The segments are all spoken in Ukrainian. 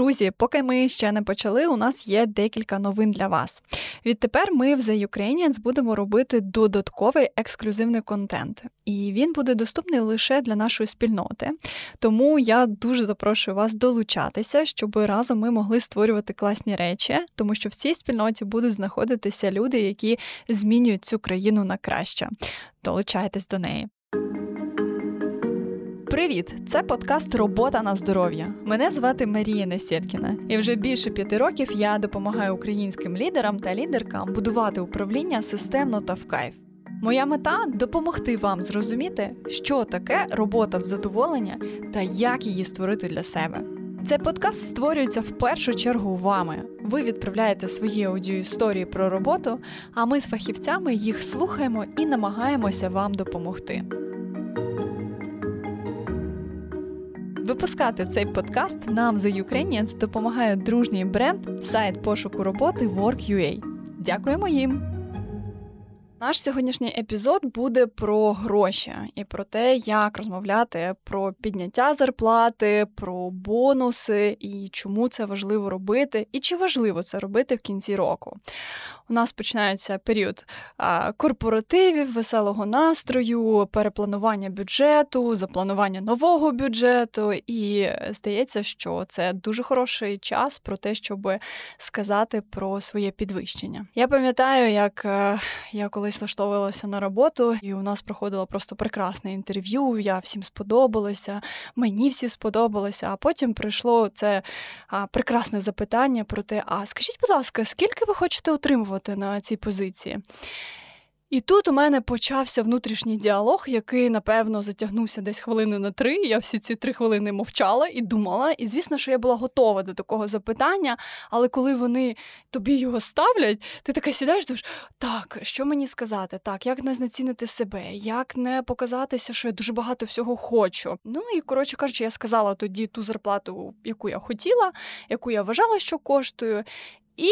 Друзі, поки ми ще не почали, у нас є декілька новин для вас. Відтепер ми в The Ukrainians будемо робити додатковий ексклюзивний контент, і він буде доступний лише для нашої спільноти. Тому я дуже запрошую вас долучатися, щоб разом ми могли створювати класні речі, тому що в цій спільноті будуть знаходитися люди, які змінюють цю країну на краще. Долучайтесь до неї. Привіт! Це подкаст Робота на здоров'я. Мене звати Марія Несєткіна, і вже більше п'яти років я допомагаю українським лідерам та лідеркам будувати управління системно та в кайф. Моя мета допомогти вам зрозуміти, що таке робота в задоволення та як її створити для себе. Цей подкаст створюється в першу чергу вами. Ви відправляєте свої аудіоісторії про роботу, а ми з фахівцями їх слухаємо і намагаємося вам допомогти. Випускати цей подкаст нам The Ukrainians допомагає дружній бренд сайт пошуку роботи Work.ua. Дякуємо їм! Наш сьогоднішній епізод буде про гроші і про те, як розмовляти про підняття зарплати, про бонуси і чому це важливо робити, і чи важливо це робити в кінці року. У нас починається період корпоративів, веселого настрою, перепланування бюджету, запланування нового бюджету. І здається, що це дуже хороший час про те, щоб сказати про своє підвищення. Я пам'ятаю, як е, я колись влаштовувалася на роботу, і у нас проходило просто прекрасне інтерв'ю. Я всім сподобалася, мені всі сподобалося. А потім прийшло це прекрасне запитання про те: а скажіть, будь ласка, скільки ви хочете отримувати? На цій позиції. І тут у мене почався внутрішній діалог, який, напевно, затягнувся десь хвилини на три. Я всі ці три хвилини мовчала і думала. І звісно, що я була готова до такого запитання. Але коли вони тобі його ставлять, ти така сідаєш, думаєш, так, що мені сказати? Так, як не знецінити себе, як не показатися, що я дуже багато всього хочу. Ну і коротше кажучи, я сказала тоді ту зарплату, яку я хотіла, яку я вважала, що коштую. І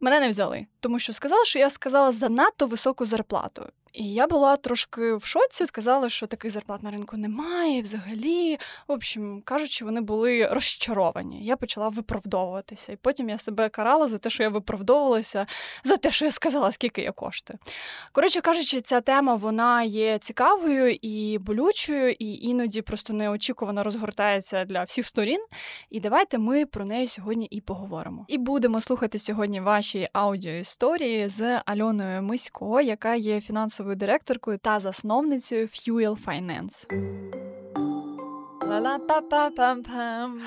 мене не взяли, тому що сказали, що я сказала занадто високу зарплату. І я була трошки в шоці, сказали, що таких зарплат на ринку немає взагалі. В общем, кажучи, вони були розчаровані. Я почала виправдовуватися. І потім я себе карала за те, що я виправдовувалася, за те, що я сказала, скільки я коштую. Коротше кажучи, ця тема вона є цікавою і болючою, і іноді просто неочікувано розгортається для всіх сторін. І давайте ми про неї сьогодні і поговоримо. І будемо слухати сьогодні ваші аудіоісторії з Альоною Мисько, яка є фінансовою фінансовою директоркою та засновницею Fuel Finance. Ла-ла-па-па-пам-пам.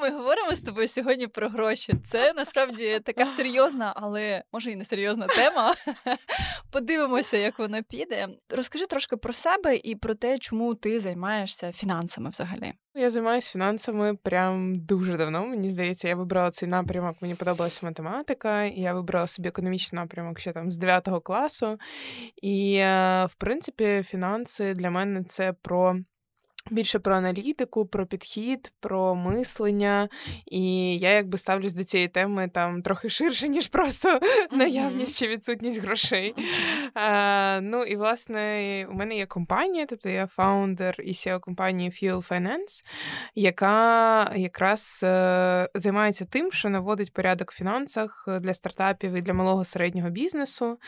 Ми говоримо з тобою сьогодні про гроші. Це насправді така серйозна, але може і не серйозна тема. Подивимося, як вона піде. Розкажи трошки про себе і про те, чому ти займаєшся фінансами взагалі. Я займаюся фінансами прям дуже давно. Мені здається, я вибрала цей напрямок. Мені подобалася математика, і я вибрала собі економічний напрямок ще там з 9 класу. І, в принципі, фінанси для мене це про Більше про аналітику, про підхід, про мислення, і я якби ставлюсь до цієї теми там трохи ширше, ніж просто mm-hmm. наявність чи відсутність грошей. А, Ну і власне у мене є компанія, тобто я фаундер і CEO компанії Fuel Finance, яка якраз е, займається тим, що наводить порядок в фінансах для стартапів і для малого середнього бізнесу.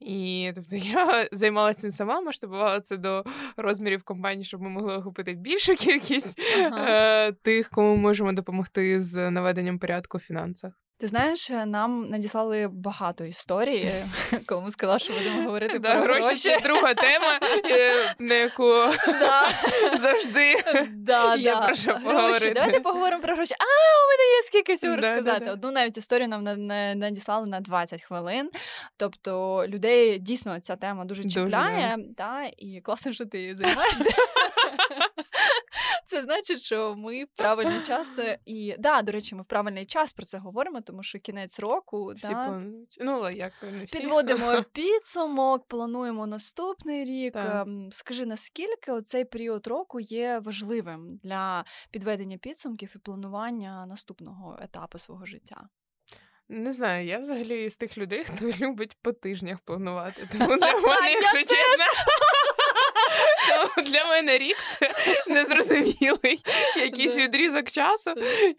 І тобто я займалася цим сама, масштабувала це до розмірів компанії, щоб ми могли охопити охопити більшу кількість ага. е, тих, кому можемо допомогти з наведенням порядку в фінансах. Ти знаєш, нам надіслали багато історій, коли ми сказали, що будемо говорити про гроші. Це друга тема, е, на яку завжди є про що поговорити. Давайте поговоримо про гроші. А, у мене є скільки всього розказати. Одну навіть історію нам надіслали на 20 хвилин. Тобто людей дійсно ця тема дуже чіпляє, та і класно, що ти займаєшся. Це значить, що ми в правильний час і да, до речі, ми в правильний час про це говоримо, тому що кінець року всі да, планують. Ну, як не всі. підводимо підсумок, плануємо наступний рік. Так. Ем, скажи, наскільки оцей період року є важливим для підведення підсумків і планування наступного етапу свого життя? Не знаю, я взагалі з тих людей, хто любить по тижнях планувати. Тому мене, якщо чесно. для мене рік це незрозумілий якийсь відрізок часу.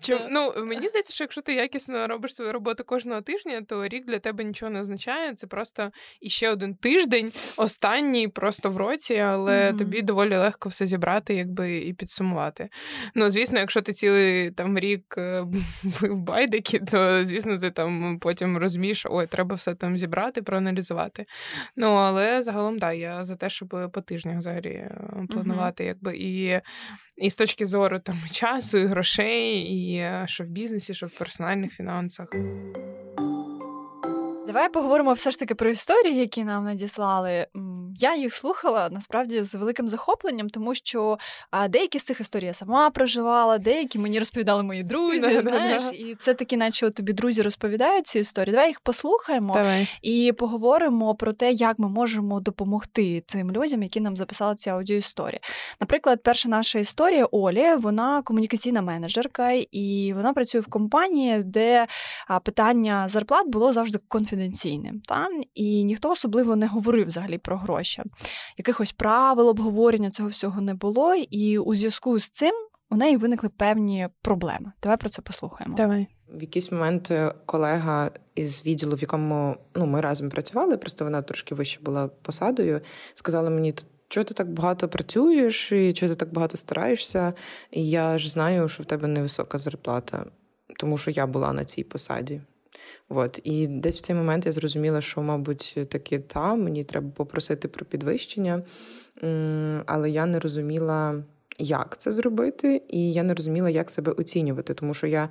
Чому ну мені здається, що якщо ти якісно робиш свою роботу кожного тижня, то рік для тебе нічого не означає. Це просто іще один тиждень, останній просто в році, але mm-hmm. тобі доволі легко все зібрати, якби і підсумувати. Ну, звісно, якщо ти цілий там рік е, в байдики, то звісно, ти там потім розумієш, ой, треба все там зібрати, проаналізувати. Ну але загалом да, я за те, щоб по тижнях взагалі планувати, mm-hmm. якби і і з точки зору там часу, і грошей, і е, що в бізнесі, що в персональних фінансах. Давай поговоримо все ж таки про історії, які нам надіслали. Я їх слухала насправді з великим захопленням, тому що деякі з цих історій я сама проживала, деякі мені розповідали мої друзі. знаєш, І це такі, наче тобі друзі розповідають ці історії. Давай їх послухаємо Давай. і поговоримо про те, як ми можемо допомогти цим людям, які нам записали ці аудіоісторії. Наприклад, перша наша історія Олі, вона комунікаційна менеджерка, і вона працює в компанії, де питання зарплат було завжди конфіденційним конфіденційним. Та? І ніхто особливо не говорив взагалі про гроші. Якихось правил обговорення цього всього не було, і у зв'язку з цим у неї виникли певні проблеми. Давай про це послухаємо. Давай. В якийсь момент е, колега із відділу, в якому ну, ми разом працювали, просто вона трошки вище була посадою, сказала мені, чого ти так багато працюєш, і чого ти так багато стараєшся, і я ж знаю, що в тебе невисока зарплата, тому що я була на цій посаді. От. І десь в цей момент я зрозуміла, що, мабуть, таки та, мені треба попросити про підвищення, але я не розуміла. Як це зробити, і я не розуміла, як себе оцінювати, тому що я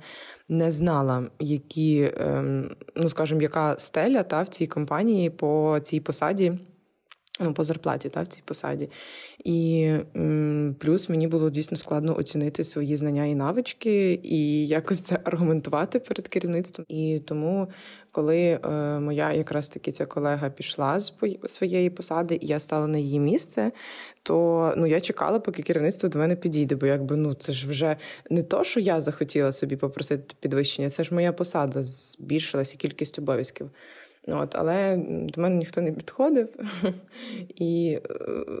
не знала, які, ем, ну скажімо, яка стеля та в цій компанії по цій посаді Ну, по зарплаті та, в цій посаді. І м, плюс мені було дійсно складно оцінити свої знання і навички, і якось це аргументувати перед керівництвом. І тому, коли е, моя якраз таки ця колега пішла з своєї посади, і я стала на її місце, то ну я чекала, поки керівництво до мене підійде. Бо якби ну це ж вже не то, що я захотіла собі попросити підвищення, це ж моя посада збільшилася кількість обов'язків. От, Але до мене ніхто не підходив. І е,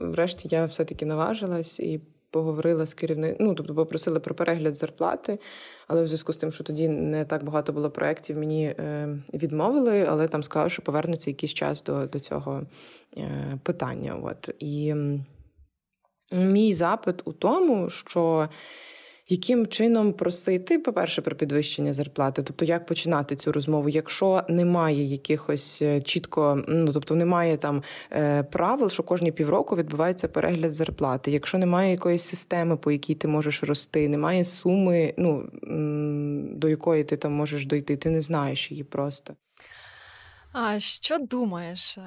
врешті я все-таки наважилась і поговорила з керівником, ну, тобто попросила про перегляд зарплати, але в зв'язку з тим, що тоді не так багато було проєктів, мені е, відмовили, але там сказали, що повернуться якийсь час до до цього е, питання. От. І мій запит у тому, що яким чином просити, по-перше, про підвищення зарплати, тобто як починати цю розмову, якщо немає якихось е, чітко, ну тобто немає там е, правил, що кожні півроку відбувається перегляд зарплати. Якщо немає якоїсь системи, по якій ти можеш рости, немає суми, ну до якої ти там можеш дойти, ти не знаєш її просто. А що думаєш?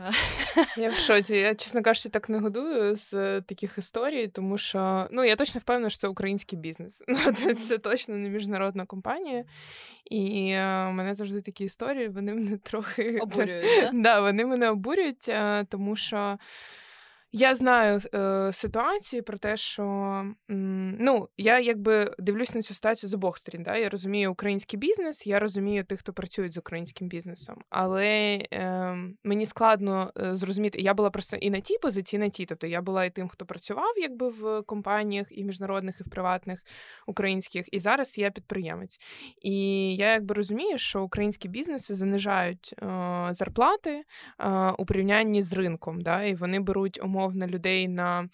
Я в шоці. Я, чесно кажучи, так не годую з таких історій, тому що ну я точно впевнена, що це український бізнес. Це, це точно не міжнародна компанія. І е, мене завжди такі історії, вони мене трохи обурюють. Да? Да, Вони мене обурюють, е, тому що. Я знаю е, ситуації про те, що ну я якби дивлюсь на цю ситуацію з обох сторін. Да? Я розумію український бізнес, я розумію тих, хто працюють з українським бізнесом. Але е, мені складно е, зрозуміти, я була просто і на тій позиції, і на тій. Тобто я була і тим, хто працював якби в компаніях і міжнародних, і в приватних українських, і зараз я підприємець. І я якби розумію, що українські бізнеси занижають е, зарплати у порівнянні з ринком, да? і вони беруть умови умовно людей на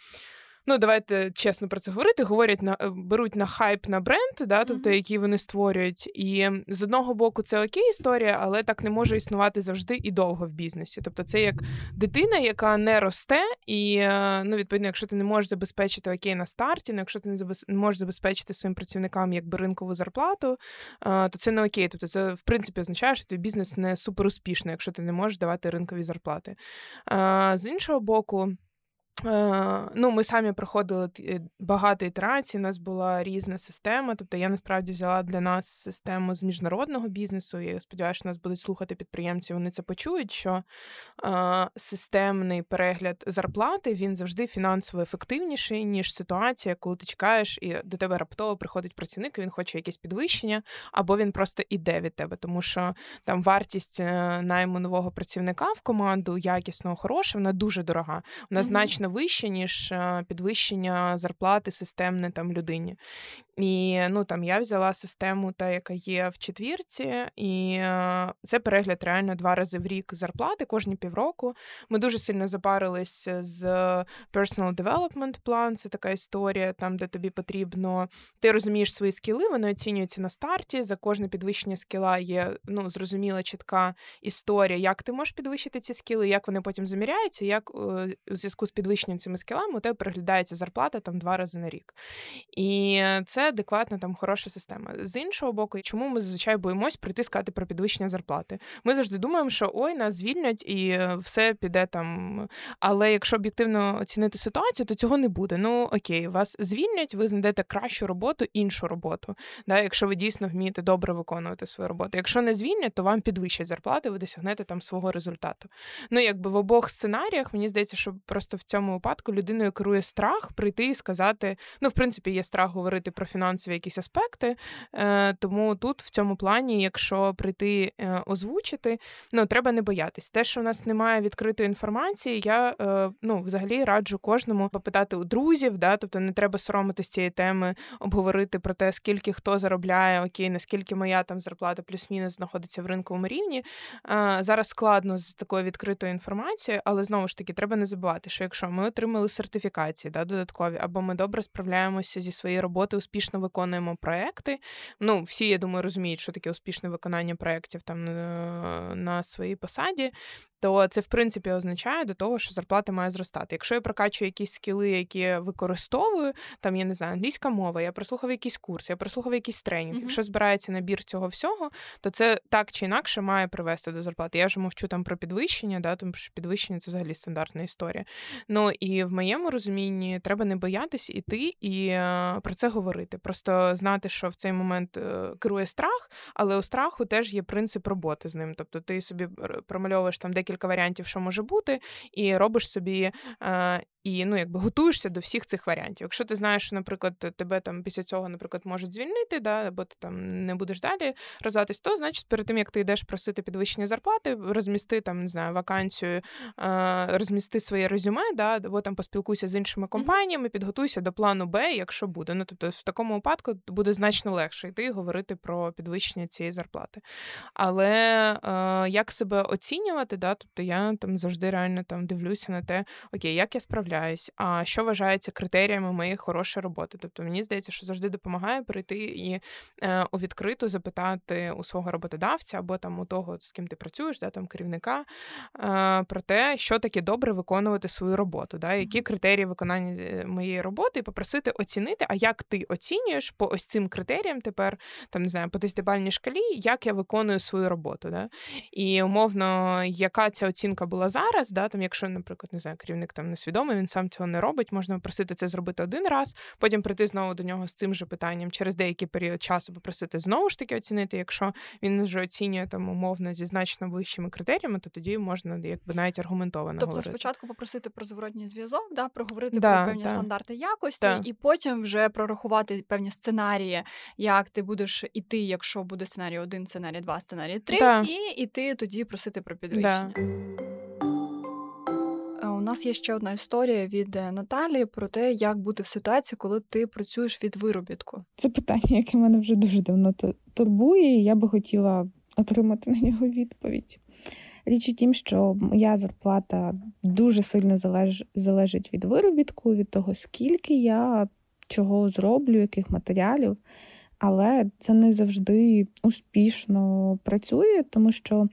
ну давайте чесно про це говорити. Говорять на е, беруть на хайп на бренд, да, тобто mm-hmm. який вони створюють. І з одного боку це окей історія, але так не може існувати завжди і довго в бізнесі. Тобто, це як дитина, яка не росте, і е, ну відповідно, якщо ти не можеш забезпечити окей на старті, ну якщо ти не можеш забезпечити своїм працівникам якби ринкову зарплату, е, то це не окей. Тобто, це в принципі означає, що твій бізнес не супер успішний, якщо ти не можеш давати ринкові зарплати. З іншого боку. Е, ну, Ми самі проходили е, багато ітерацій, у нас була різна система. Тобто я насправді взяла для нас систему з міжнародного бізнесу. І сподіваюся, що нас будуть слухати підприємці. Вони це почують. Що е, системний перегляд зарплати він завжди фінансово ефективніший, ніж ситуація, коли ти чекаєш, і до тебе раптово приходить працівник, і він хоче якесь підвищення, або він просто іде від тебе, тому що там вартість е, найму нового працівника в команду якісного, хороша, вона дуже дорога. Вона mm-hmm. значно значно вище, ніж е, підвищення зарплати системне там людині. І ну там я взяла систему, та яка є в четвірці, і е, це перегляд реально два рази в рік зарплати кожні півроку. Ми дуже сильно запарились з Personal Development Plan, Це така історія, там де тобі потрібно, ти розумієш свої скіли, вони оцінюються на старті. За кожне підвищення скіла є ну зрозуміла чітка історія, як ти можеш підвищити ці скіли, як вони потім заміряються, як е, у зв'язку з підвищенням цими скілами у тебе переглядається зарплата там два рази на рік. І це адекватна, там хороша система. З іншого боку, чому ми зазвичай боїмось прийти сказати про підвищення зарплати? Ми завжди думаємо, що ой, нас звільнять і все піде там. Але якщо об'єктивно оцінити ситуацію, то цього не буде. Ну окей, вас звільнять, ви знайдете кращу роботу, іншу роботу. Да, Якщо ви дійсно вмієте добре виконувати свою роботу. Якщо не звільнять, то вам підвищать зарплати, ви досягнете там свого результату. Ну якби в обох сценаріях мені здається, що просто в цьому випадку людиною керує страх прийти і сказати: ну, в принципі, є страх говорити про фінансові якісь аспекти. Е, Тому тут в цьому плані, якщо прийти е, озвучити, ну треба не боятись. Те, що у нас немає відкритої інформації, я е, ну взагалі раджу кожному попитати у друзів, да, тобто не треба соромитись цієї теми, обговорити про те, скільки хто заробляє, окей, наскільки моя там зарплата плюс-мінус знаходиться в ринковому рівні. Е, зараз складно з такою відкритою інформацією, але знову ж таки треба не забувати, що якщо ми отримали сертифікації да, додаткові, або ми добре справляємося зі своєю роботи, успішно виконуємо проекти. Ну, всі, я думаю, розуміють, що таке успішне виконання проєктів там на своїй посаді то це в принципі означає до того, що зарплата має зростати. Якщо я прокачую якісь скіли, які я використовую, там я не знаю, англійська мова, я прослухав якийсь курс, я прослухав якийсь тренінг. Mm-hmm. Якщо збирається набір цього всього, то це так чи інакше має привести до зарплати. Я вже мовчу там про підвищення, да, тому що підвищення це взагалі стандартна історія. Ну і в моєму розумінні треба не боятись іти і е, про це говорити. Просто знати, що в цей момент е, керує страх, але у страху теж є принцип роботи з ним. Тобто ти собі промальовуєш там декілька декілька варіантів, що може бути, і робиш собі і ну, якби готуєшся до всіх цих варіантів. Якщо ти знаєш, що, наприклад, тебе там після цього, наприклад, можуть звільнити, да, або ти там не будеш далі розватись, то значить перед тим як ти йдеш просити підвищення зарплати, розмісти там не знаю вакансію, розмісти своє резюме, да, або там поспілкуйся з іншими компаніями, підготуйся до плану Б, якщо буде. Ну тобто в такому випадку буде значно легше йти і говорити про підвищення цієї зарплати. Але е, як себе оцінювати, да, тобто я там завжди реально там дивлюся на те, окей, як я справляюсь, а що вважається критеріями моєї хорошої роботи. Тобто мені здається, що завжди допомагає прийти і е, у відкриту запитати у свого роботодавця або там у того, з ким ти працюєш, да, там керівника, е, про те, що таке добре виконувати свою роботу, да, які критерії виконання е, моєї роботи, і попросити оцінити, а як ти оцінюєш по ось цим критеріям тепер, там не знаю, по десятибальній шкалі, як я виконую свою роботу. Да? І умовно, яка ця оцінка була зараз, да, там, якщо, наприклад, не знаю, керівник там несвідомий, він сам цього не робить. Можна попросити це зробити один раз, потім прийти знову до нього з цим же питанням через деякий період часу попросити знову ж таки оцінити. Якщо він вже оцінює там умовно зі значно вищими критеріями, то тоді можна якби навіть аргументовано. Тобто говорити. спочатку попросити про зворотній зв'язок, да, проговорити да, про певні да. стандарти якості, да. і потім вже прорахувати певні сценарії, як ти будеш іти, якщо буде сценарій 1, сценарій 2, сценарій 3, і іти тоді просити про підвищення нас є ще одна історія від е, Наталі про те, як бути в ситуації, коли ти працюєш від виробітку. Це питання, яке мене вже дуже давно турбує, і я би хотіла отримати на нього відповідь. Річ у тім, що моя зарплата дуже сильно залеж... залежить від виробітку, від того, скільки я чого зроблю, яких матеріалів. Але це не завжди успішно працює, тому що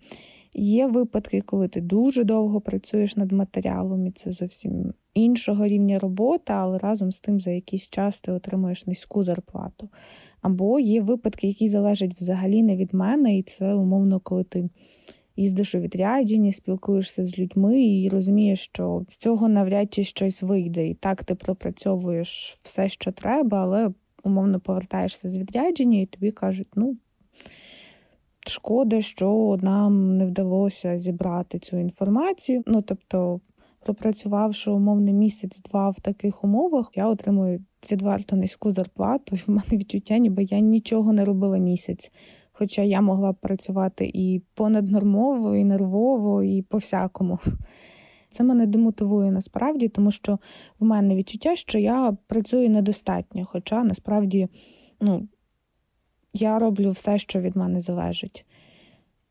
Є випадки, коли ти дуже довго працюєш над матеріалом, і це зовсім іншого рівня робота, але разом з тим за якийсь час ти отримуєш низьку зарплату. Або є випадки, які залежать взагалі не від мене, і це умовно, коли ти їздиш у відрядження, спілкуєшся з людьми і розумієш, що з цього навряд чи щось вийде. І так ти пропрацьовуєш все, що треба, але умовно повертаєшся з відрядження, і тобі кажуть, ну. Шкода, що нам не вдалося зібрати цю інформацію. Ну тобто, пропрацювавши умовний місяць-два в таких умовах, я отримую відверто низьку зарплату. і В мене відчуття, ніби я нічого не робила місяць. Хоча я могла б працювати і понаднормово, і нервово, і по всякому. це мене демотивує насправді, тому що в мене відчуття, що я працюю недостатньо, хоча насправді ну, я роблю все, що від мене залежить.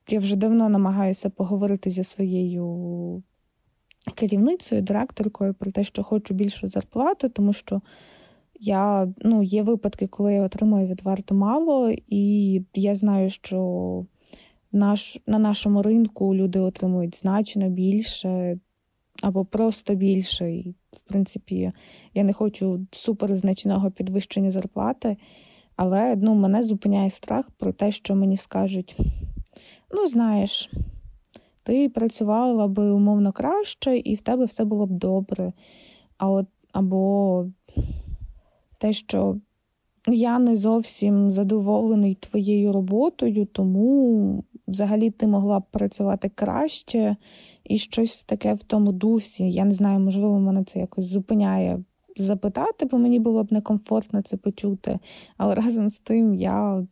Я вже давно намагаюся поговорити зі своєю керівницею, директоркою про те, що хочу більшу зарплату, тому що я, ну, є випадки, коли я отримую відверто мало, і я знаю, що наш, на нашому ринку люди отримують значно більше або просто більше. І, в принципі, я не хочу суперзначного підвищення зарплати, але ну, мене зупиняє страх про те, що мені скажуть: ну, знаєш, ти працювала би умовно краще, і в тебе все було б добре. А от або те, що я не зовсім задоволений твоєю роботою, тому взагалі ти могла б працювати краще і щось таке в тому дусі. Я не знаю, можливо, мене це якось зупиняє запитати, бо мені було б некомфортно це почути. Але разом з тим я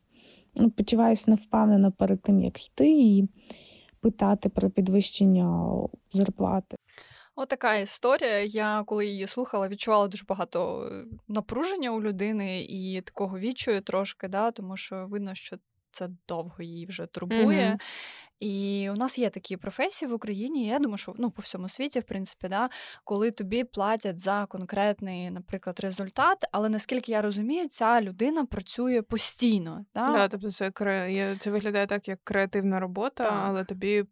ну, почуваюся невпевнено перед тим, як йти і питати про підвищення зарплати. Отака історія. Я коли її слухала, відчувала дуже багато е, напруження у людини і такого відчую трошки, да, тому що видно, що це довго її вже турбує. Mm-hmm. І у нас є такі професії в Україні. Я думаю, що ну по всьому світі, в принципі, да, коли тобі платять за конкретний, наприклад, результат, але наскільки я розумію, ця людина працює постійно. Да? Да, тобто це це виглядає так, як креативна робота, так. але тобі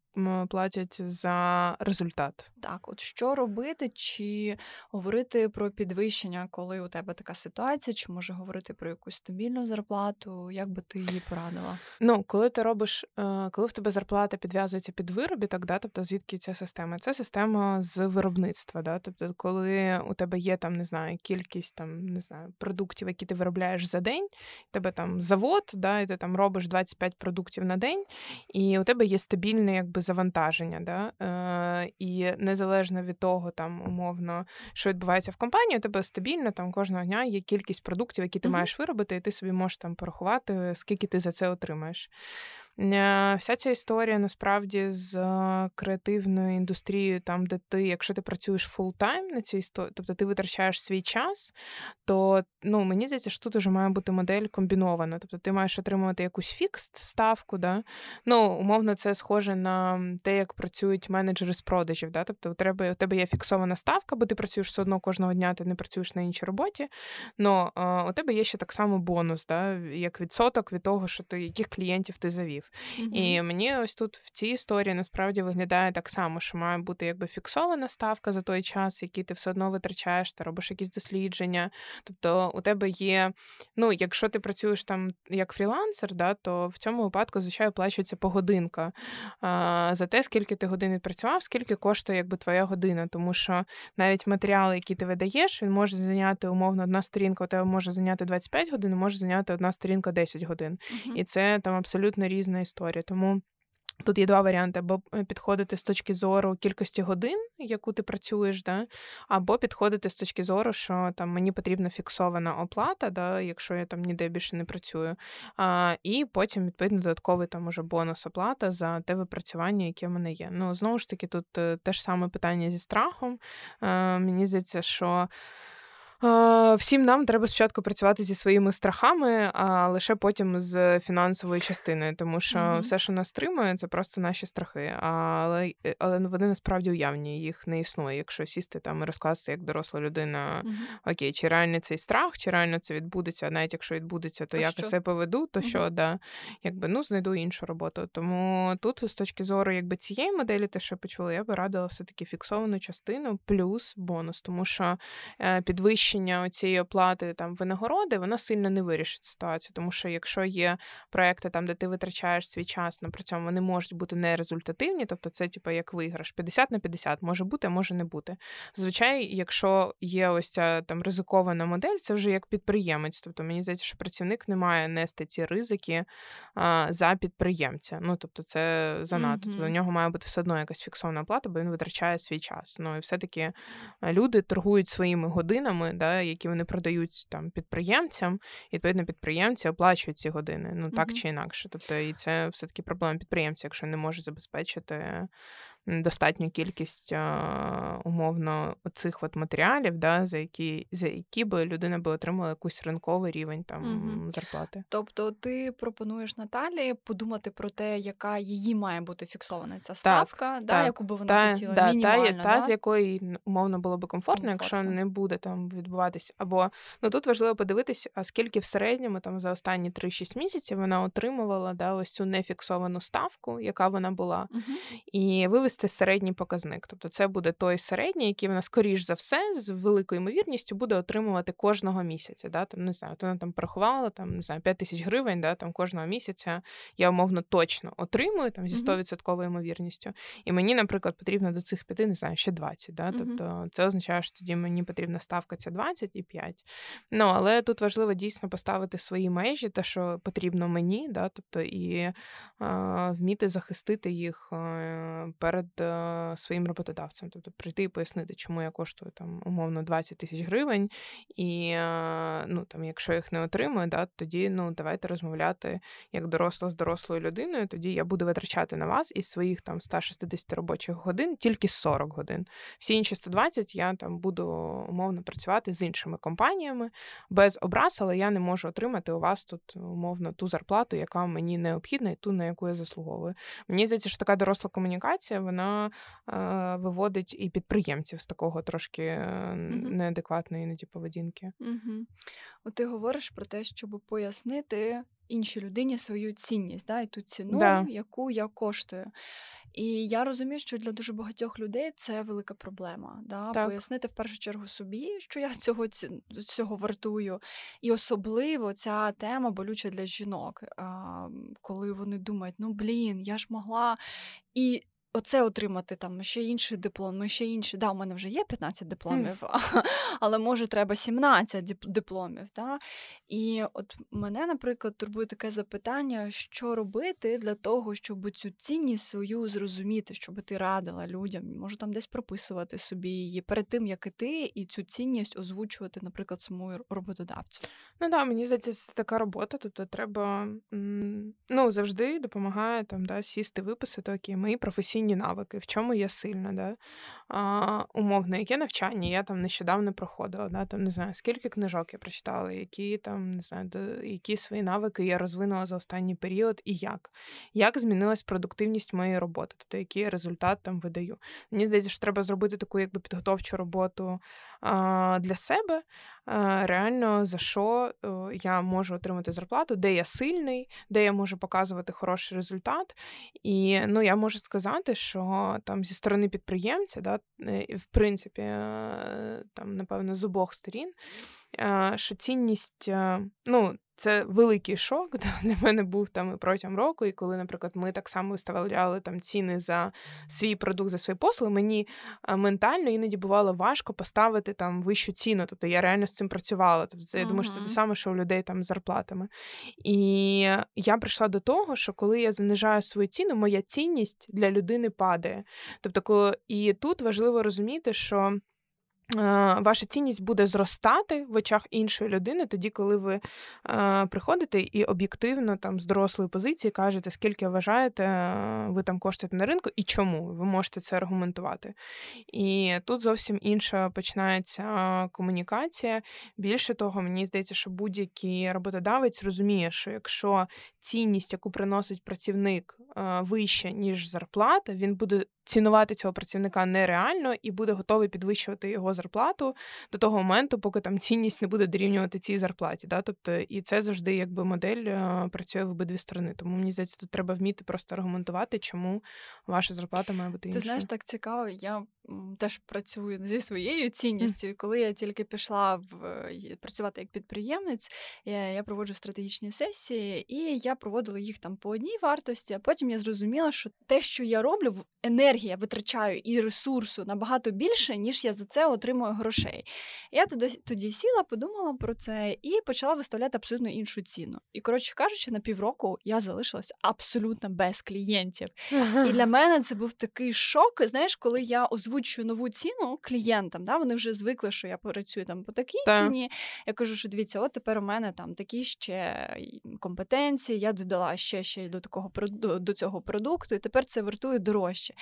платять за результат. Так, от що робити, чи говорити про підвищення, коли у тебе така ситуація, чи може говорити про якусь стабільну зарплату? Як би ти її порадила? Ну, коли ти робиш, е, коли в тебе зарплата підв'язується під виробіток, да, тобто звідки ця система? Це система з виробництва, да, тобто, коли у тебе є там, не знаю, кількість там не знаю продуктів, які ти виробляєш за день, у тебе там завод, да, і ти там робиш 25 продуктів на день, і у тебе є стабільний якби завантаження. Да? Е, І незалежно від того, там умовно, що відбувається в компанії, у тебе стабільно там кожного дня є кількість продуктів, які ти uh маєш виробити, і ти собі можеш там порахувати, скільки ти за це отримаєш. Е, вся ця історія насправді з е, креативною індустрією, там, де ти, якщо ти працюєш full-time на цій історії, тобто ти витрачаєш свій час, то ну, мені здається, що тут уже має бути модель комбінована. Тобто ти маєш отримувати якусь fixed ставку. Да? Ну, умовно, це схоже на те, як працюють менеджери з продажів. Да? Тобто у тебе у тебе є фіксована ставка, бо ти працюєш все одно кожного дня, ти не працюєш на іншій роботі. Но у тебе є ще так само бонус, да? як відсоток від того, що ти яких клієнтів ти завів. Mm-hmm. І мені ось тут в цій історії насправді виглядає так само, що має бути якби фіксована ставка за той час, який ти все одно витрачаєш, ти робиш якісь дослідження. Тобто у тебе є, ну, якщо ти працюєш там як фрілансер, да, то в цьому випадку, звичайно, оплачується погодинка а, за те, скільки ти годин відпрацював, скільки коштує якби твоя година. Тому що навіть матеріал, який ти видаєш, він може зайняти умовно одна сторінка, у тебе може зайняти 25 годин, може зайняти одна сторінка 10 годин. Mm-hmm. І це там абсолютно різна різна історія. Тому. Тут є два варіанти: або е, підходити з точки зору кількості годин, яку ти працюєш, да? або підходити з точки зору, що там мені потрібна фіксована оплата, да? якщо я там ніде більше не працюю. А, І потім, відповідно, додатковий там уже бонус оплата за те випрацювання, яке в мене є. Ну, знову ж таки, тут е, те ж саме питання зі страхом. А, Мені здається, що. Всім нам треба спочатку працювати зі своїми страхами, а лише потім з фінансовою частиною, тому що mm-hmm. все, що нас тримує, це просто наші страхи. Але е, але вони насправді уявні, їх не існує. Якщо сісти там і розкласти як доросла людина, mm-hmm. окей, чи реально цей страх, чи реально це відбудеться, навіть якщо відбудеться, то, то як я все поведу, то mm-hmm. що да, якби ну знайду іншу роботу. Тому тут, з точки зору якби цієї моделі, те, що почули, я би радила все таки фіксовану частину плюс бонус, тому що е, підвищення підвищення цієї оплати там винагороди, вона сильно не вирішить ситуацію. Тому що якщо є проекти, там, де ти витрачаєш свій час, на при цьому вони можуть бути нерезультативні, тобто це типу як виграш 50 на 50, може бути, а може не бути. Зазвичай, якщо є ось ця там ризикована модель, це вже як підприємець. Тобто мені здається, що працівник не має нести ці ризики а, за підприємця. Ну тобто, це занадто. Mm-hmm. Тобто, у нього має бути все одно якась фіксована оплата, бо він витрачає свій час. Ну і все-таки люди торгують своїми годинами да, які вони продають там підприємцям, і відповідно підприємці оплачують ці години, ну так mm-hmm. чи інакше. Тобто, і це все таки проблема підприємця, якщо не може забезпечити достатню кількість умовно цих от матеріалів, да, за які за які би людина би отримала якийсь ринковий рівень там угу. зарплати. Тобто ти пропонуєш Наталі подумати про те, яка її має бути фіксована ця ставка, так, да, так, яку би вона та, хотіла да, мінімальна, та, та, з якої умовно було би комфортно, комфортно, якщо не буде там відбуватись. Або ну тут важливо подивитись, а скільки в середньому там за останні 3-6 місяців вона отримувала да, ось цю нефіксовану ставку, яка вона була, угу. і вивести середній показник. Тобто це буде той середній, який вона, скоріш за все, з великою ймовірністю буде отримувати кожного місяця. Да? Там, не знаю, вона там порахувала там, не знаю, 5 тисяч гривень, да, там кожного місяця я умовно точно отримую там зі 100% ймовірністю. І мені, наприклад, потрібно до цих 5, не знаю, ще 20. Да? Тобто це означає, що тоді мені потрібна ставка ця 20 і 5. Ну, але тут важливо дійсно поставити свої межі, те, що потрібно мені, да? тобто і е, вміти захистити їх е, перед е, своїм роботодавцем. Тобто прийти і пояснити, чому я коштую там умовно 20 тисяч гривень, і ну, там, якщо їх не отримую, да, тоді ну, давайте розмовляти як доросла з дорослою людиною, тоді я буду витрачати на вас із своїх там 160 робочих годин тільки 40 годин. Всі інші 120 я там буду умовно працювати з іншими компаніями без образ, але я не можу отримати у вас тут умовно ту зарплату, яка мені необхідна, і ту, на яку я заслуговую. Мені здається, що така доросла комунікація вона е, виводить і підприємців з такого трошки е, неадекватної іноді поведінки. Угу. От ти говориш про те, щоб пояснити іншій людині свою цінність, да, і ту ціну, да. яку я коштую. І я розумію, що для дуже багатьох людей це велика проблема. Да? Пояснити в першу чергу собі, що я цього цього вартую. І особливо ця тема болюча для жінок, коли вони думають, ну блін, я ж могла. І оце отримати там ще інший диплом, ну ще інші. Да, у мене вже є 15 дипломів, mm. але може треба 17 дипломів. Да? І от мене, наприклад, турбує таке запитання, що робити для того, щоб цю цінність свою зрозуміти, щоб ти радила людям, може там десь прописувати собі її перед тим, як і ти, і цю цінність озвучувати, наприклад, самому роботодавцю. Ну да, мені здається, це така робота. Тобто, треба ну завжди допомагає там да, сісти, виписати окей, мої професійні професійні навики, в чому я сильна, да? а, умовно, яке навчання я там нещодавно проходила, да? там не знаю, скільки книжок я прочитала, які там не знаю, які свої навики я розвинула за останній період і як. Як змінилась продуктивність моєї роботи, тобто який я результат там видаю. Мені здається, що треба зробити таку якби підготовчу роботу а, для себе. Реально за що я можу отримати зарплату, де я сильний, де я можу показувати хороший результат. І ну, я можу сказати, що там зі сторони підприємця, да, в принципі, е, там, напевно, з обох сторін, що цінність, е, ну, це великий шок для мене був там і протягом року. І коли, наприклад, ми так само виставляли там ціни за свій продукт, за свої послуги, мені ментально іноді бувало важко поставити там вищу ціну. Тобто я реально з цим працювала. Тобто це я думаю, що це те саме, що у людей там з зарплатами. І я прийшла до того, що коли я занижаю свою ціну, моя цінність для людини падає. Тобто, коли і тут важливо розуміти, що. Ваша цінність буде зростати в очах іншої людини, тоді, коли ви е, приходите і об'єктивно там з дорослої позиції кажете, скільки вважаєте, ви там коштуєте на ринку і чому ви можете це аргументувати. І тут зовсім інша починається комунікація. Більше того, мені здається, що будь-який роботодавець розуміє, що якщо цінність, яку приносить працівник, е, вища, ніж зарплата, він буде цінувати цього працівника нереально і буде готовий підвищувати його зарплату до того моменту, поки там цінність не буде дорівнювати цій зарплаті. Да? Тобто, і це завжди якби модель е, працює в обидві сторони. Тому мені здається, тут треба вміти просто аргументувати, чому ваша зарплата має бути іншою. Ти знаєш, так цікаво. Я теж працюю зі своєю цінністю. І коли я тільки пішла в е, працювати як підприємець, я, я проводжу стратегічні сесії, і я проводила їх там по одній вартості. А потім я зрозуміла, що те, що я роблю, в енергії я витрачаю і ресурсу набагато більше, ніж я за це отримую грошей. Я тоді тоді сіла, подумала про це і почала виставляти абсолютно іншу ціну. І коротше кажучи, на півроку я залишилась абсолютно без клієнтів. І для мене це був такий шок. Знаєш, коли я озвучую нову ціну клієнтам, да, вони вже звикли, що я працюю там по такій так. ціні. Я кажу, що дивіться, от тепер у мене там такі ще компетенції. Я додала ще ще до такого до цього продукту, і тепер це вартує дорожче.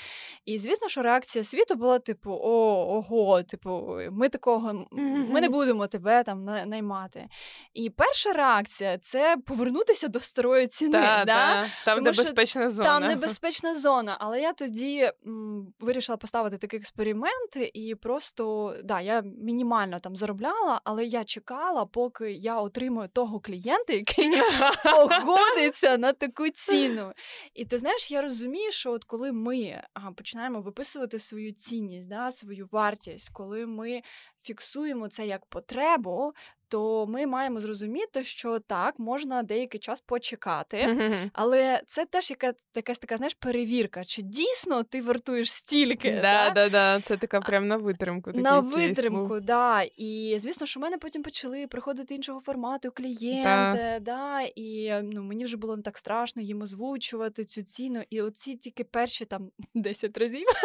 І звісно, що реакція світу була типу: О, ого, типу, ми такого ми не будемо тебе там наймати. І перша реакція це повернутися до старої ціни. Та, да? та. Там Тому, небезпечна зона. Там небезпечна зона. Але я тоді м, вирішила поставити такий експеримент, і просто да, я мінімально там заробляла, але я чекала, поки я отримую того клієнта, який погодиться на таку ціну. І ти знаєш, я розумію, що от коли ми починаємо виписувати свою цінність, да, свою вартість, коли ми фіксуємо це як потребу, то ми маємо зрозуміти, що так, можна деякий час почекати, але це теж яка якась така знаєш, перевірка, чи дійсно ти вартуєш стільки. Да, да, да, да. Це така прям на витримку. Такий на витримку, да. І звісно, що в мене потім почали приходити іншого формату клієнти, да. да, і ну, мені вже було не так страшно їм озвучувати цю ціну. І оці тільки перші там 10 разів.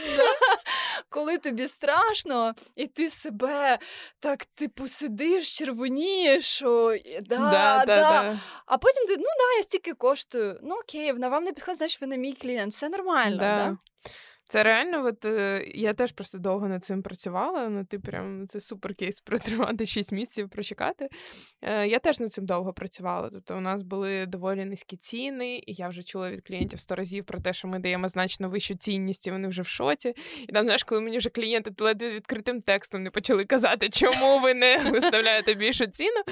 Коли тобі страшно, і ти себе так, типу, сидиш, червонієш, що да, да, да. да. а потім ти, ну да, я стільки коштую. Ну окей, вона вам не підходить, значить ви не мій клієнт, все нормально. Да. Це реально, от е, я теж просто довго над цим працювала. Ну, ти прям це супер кейс протримати 6 місяців, прочекати. Е, Я теж над цим довго працювала. Тобто, у нас були доволі низькі ціни, і я вже чула від клієнтів сто разів про те, що ми даємо значно вищу цінність, і вони вже в шоці. І там, знаєш, коли мені вже клієнти ледве відкритим текстом не почали казати, чому ви не виставляєте більшу ціну.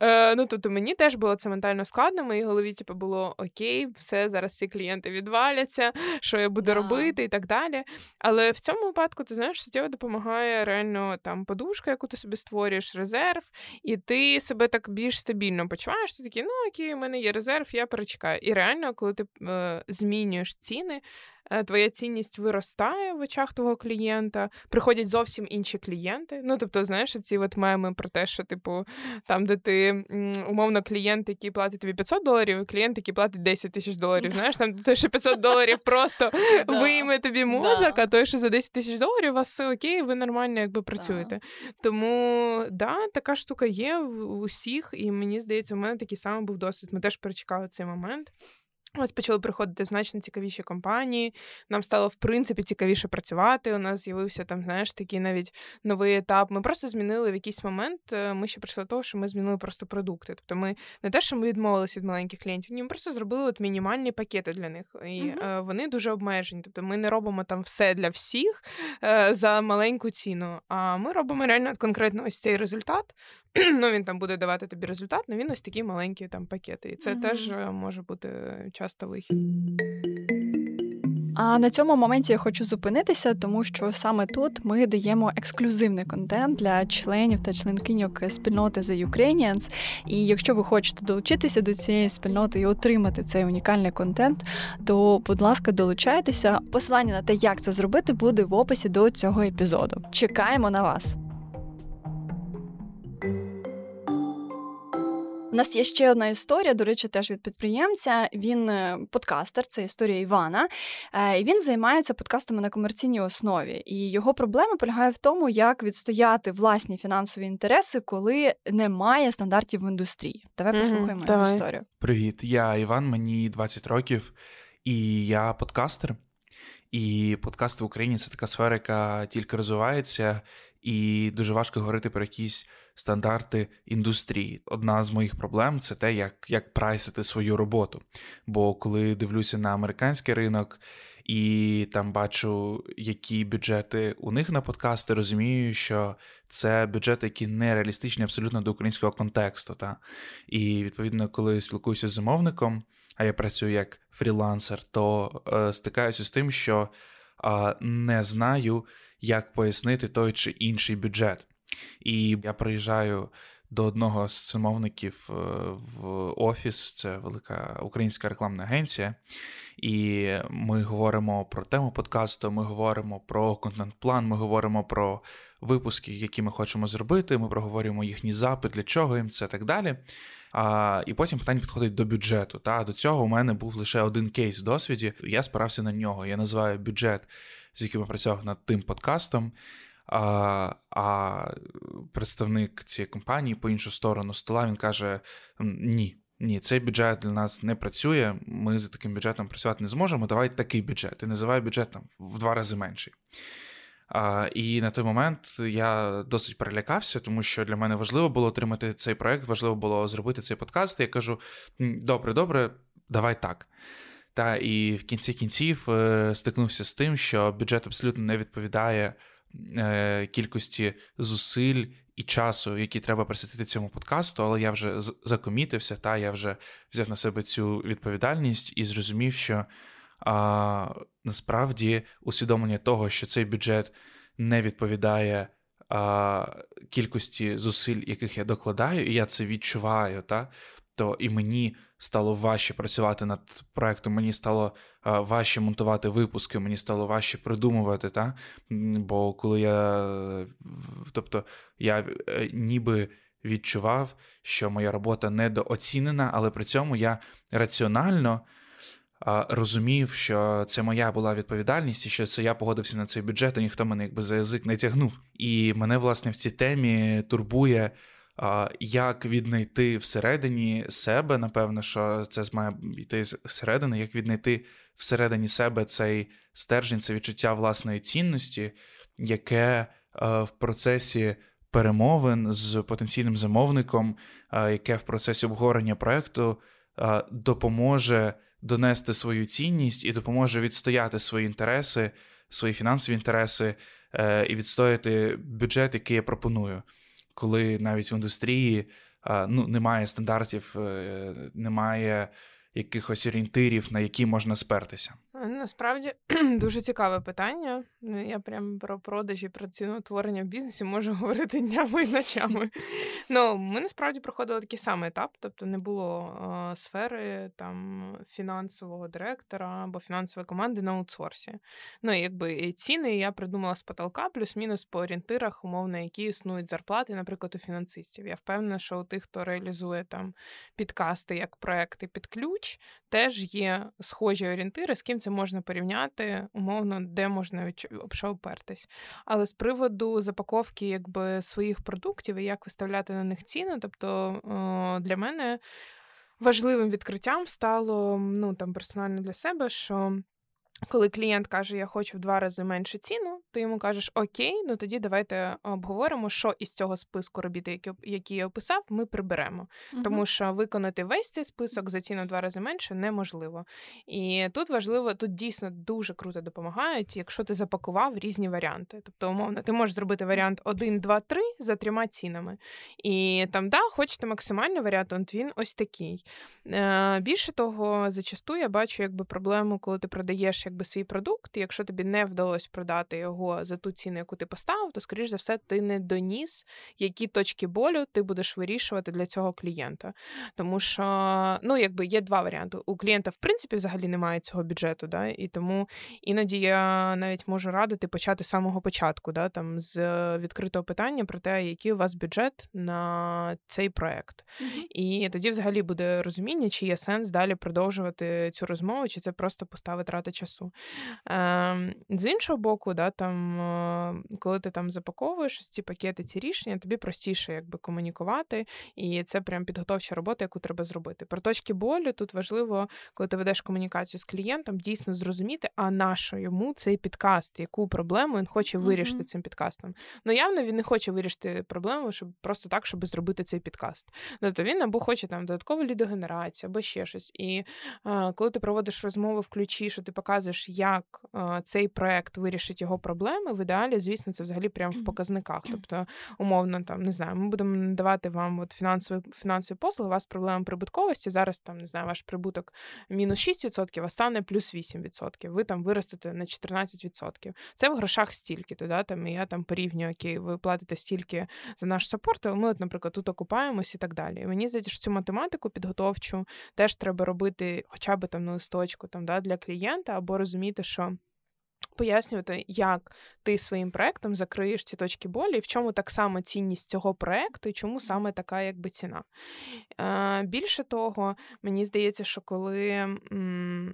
Е, Ну, тобто, мені теж було це ментально складно. В моїй голові, типу, було окей, все, зараз всі клієнти відваляться, що я буду робити і так далі. Але в цьому випадку ти знаєш, суттєво допомагає реально там подушка, яку ти собі створюєш, резерв, і ти себе так більш стабільно почуваєш. Ти такий, ну окей, у мене є резерв, я перечекаю. І реально, коли ти е, змінюєш ціни. Е, твоя цінність виростає в очах твого клієнта, приходять зовсім інші клієнти. Ну, тобто, знаєш, ці от меми про те, що, типу, там, де ти умовно клієнт, який платить тобі 500 доларів, і клієнт, який платить 10 тисяч доларів. Знаєш, там той, що 500 доларів просто вийме тобі мозок, а той, що за 10 тисяч доларів, у вас все окей, ви нормально якби працюєте. Тому да, така штука є в усіх, і мені здається, у мене такий самий був досвід. Ми теж перечекали цей момент. У нас почали приходити значно цікавіші компанії. Нам стало в принципі цікавіше працювати. У нас з'явився там, знаєш, такий навіть новий етап. Ми просто змінили в якийсь момент. Е, ми ще прийшли до того, що ми змінили просто продукти. Тобто, ми не те, що ми відмовилися від маленьких клієнтів, ні, ми просто зробили от мінімальні пакети для них, і uh-huh. вони дуже обмежені. Тобто, ми не робимо там все для всіх е, за маленьку ціну. А ми робимо реально конкретно ось цей результат. ну він там буде давати тобі результат, але він ось такі маленькі там пакети. І це uh теж може бути часто вихід. А на цьому моменті я хочу зупинитися, тому що саме тут ми даємо ексклюзивний контент для членів та членкиньок спільноти The Ukrainians. І якщо ви хочете долучитися до цієї спільноти і отримати цей унікальний контент, то, будь ласка, долучайтеся. Посилання на те, як це зробити, буде в описі до цього епізоду. Чекаємо на вас. У нас є ще одна історія, до речі, теж від підприємця. Він е, подкастер, це історія Івана. Е, і Він займається подкастами на комерційній основі. І його проблема полягає в тому, як відстояти власні фінансові інтереси, коли немає стандартів в індустрії. Давай mm-hmm, послухаємо давай. історію. Привіт, я Іван, мені 20 років, і я подкастер. І подкаст в Україні це така сфера, яка тільки розвивається, і дуже важко говорити про якісь стандарти індустрії. Одна з моїх проблем це те, як як прайсити свою роботу. Бо коли дивлюся на американський ринок і там бачу, які бюджети у них на подкасти, розумію, що це бюджети, які не реалістичні абсолютно до українського контексту. Та? І відповідно, коли спілкуюся з замовником, а я працюю як фрілансер, то е, стикаюся з тим, що е, не знаю, як пояснити той чи інший бюджет. І я приїжджаю до одного з замовників е, в офіс, це велика українська рекламна агенція, і ми говоримо про тему подкасту, ми говоримо про контент-план, ми говоримо про випуски, які ми хочемо зробити. Ми проговорюємо їхній запит, для чого їм це і так далі. А, І потім питання підходить до бюджету. Та До цього у мене був лише один кейс в досвіді. Я спирався на нього. Я називаю бюджет, з яким я працював над тим подкастом. А а представник цієї компанії по іншу сторону стола він каже: Ні, ні, цей бюджет для нас не працює, ми за таким бюджетом працювати не зможемо. Давай такий бюджет. І називай бюджет там в два рази менший. А, І на той момент я досить перелякався, тому що для мене важливо було отримати цей проект, важливо було зробити цей подкаст. Я кажу: добре, добре, давай так. Та і в кінці кінців е, стикнувся з тим, що бюджет абсолютно не відповідає кількості зусиль і часу, які треба присвятити цьому подкасту, але я вже закомітився, та я вже взяв на себе цю відповідальність і зрозумів, що а, насправді усвідомлення того, що цей бюджет не відповідає а, кількості зусиль, яких я докладаю, і я це відчуваю, та, то і мені стало важче працювати над проектом, мені стало а, важче монтувати випуски, мені стало важче придумувати. Та? Бо коли я тобто я е, ніби відчував, що моя робота недооцінена, але при цьому я раціонально. Розумів, що це моя була відповідальність, і що це я погодився на цей бюджет, і ніхто мене якби за язик не тягнув. І мене, власне, в цій темі турбує як віднайти всередині себе, напевно, що це має йти зсередини, як віднайти всередині себе цей стержень, це відчуття власної цінності, яке в процесі перемовин з потенційним замовником, яке в процесі обговорення проекту допоможе донести свою цінність і допоможе відстояти свої інтереси, свої фінансові інтереси е, і відстояти бюджет, який я пропоную коли навіть в індустрії ну, немає стандартів, е, немає якихось орієнтирів, на які можна спертися. Насправді дуже цікаве питання. Ну, я прям про продажі, про ціноутворення в бізнесі можу говорити днями і ночами. Ну, ми насправді проходили такий самий етап, тобто не було е, сфери там фінансового директора або фінансової команди на аутсорсі. Ну, якби і ціни я придумала з потолка, плюс-мінус по орієнтирах, умовно, які існують зарплати, наприклад, у фінансистів. Я впевнена, що у тих, хто реалізує там підкасти як проекти під ключ, теж є схожі орієнтири, з ким це можна порівняти, умовно, де можна що опертись. Але з приводу запаковки якби своїх продуктів і як виставляти на них ціну, тобто для мене важливим відкриттям стало ну там персонально для себе, що коли клієнт каже, я хочу в два рази менше ціну, ти йому кажеш Окей, ну тоді давайте обговоримо, що із цього списку робіт, який я описав, ми приберемо. uh Тому що виконати весь цей список за ціну в два рази менше неможливо. І тут важливо, тут дійсно дуже круто допомагають, якщо ти запакував різні варіанти. Тобто, умовно, ти можеш зробити варіант 1, 2, 3 за трьома цінами. І там, да, хочете максимальний варіант, от він ось такий. Е, Більше того, зачасту я бачу якби проблему, коли ти продаєш якби свій продукт, і якщо тобі не вдалося продати його за ту ціну, яку ти поставив, то скоріш за все ти не доніс, які точки болю ти будеш вирішувати для цього клієнта. Тому що ну, якби є два варіанти. У клієнта, в принципі, взагалі немає цього бюджету, да, і тому іноді я навіть можу радити почати з самого початку, да, там з відкритого питання про те, який у вас бюджет на цей проект. Mm-hmm. І тоді взагалі буде розуміння, чи є сенс далі продовжувати цю розмову, чи це просто пуста витрата часу часу. Е, З іншого боку, да, там, коли ти там запаковуєш ці пакети, ці рішення, тобі простіше якби комунікувати, і це прям підготовча робота, яку треба зробити. Про точки болю тут важливо, коли ти ведеш комунікацію з клієнтом, дійсно зрозуміти, а на що йому цей підкаст, яку проблему він хоче вирішити mm-hmm. цим підкастом. Ну, явно він не хоче вирішити проблему, щоб просто так, щоб зробити цей підкаст. Тобто він або хоче там додаткову лідогенерацію, або ще щось. І е, коли ти проводиш розмову в ключі, що ти показуєш показуєш, як е, цей проект вирішить його проблеми, в ідеалі, звісно, це взагалі прямо в показниках. Тобто, умовно, там не знаю, ми будемо надавати вам от фінансові фінансові послуги. У вас проблема прибутковості. Зараз там не знаю, ваш прибуток мінус 6%, а стане плюс 8%. Ви там виростете на 14%. Це в грошах стільки. То, да, там і я там порівнюю, окей, ви платите стільки за наш саппорт, але ми, от, наприклад, тут окупаємось і так далі. І мені здається, що цю математику підготовчу теж треба робити, хоча б там на листочку там да, для клієнта або розуміти, що Пояснювати, як ти своїм проектом закриєш ці точки болі, і в чому так само цінність цього проекту, і чому саме така якби ціна. Е, Більше того, мені здається, що коли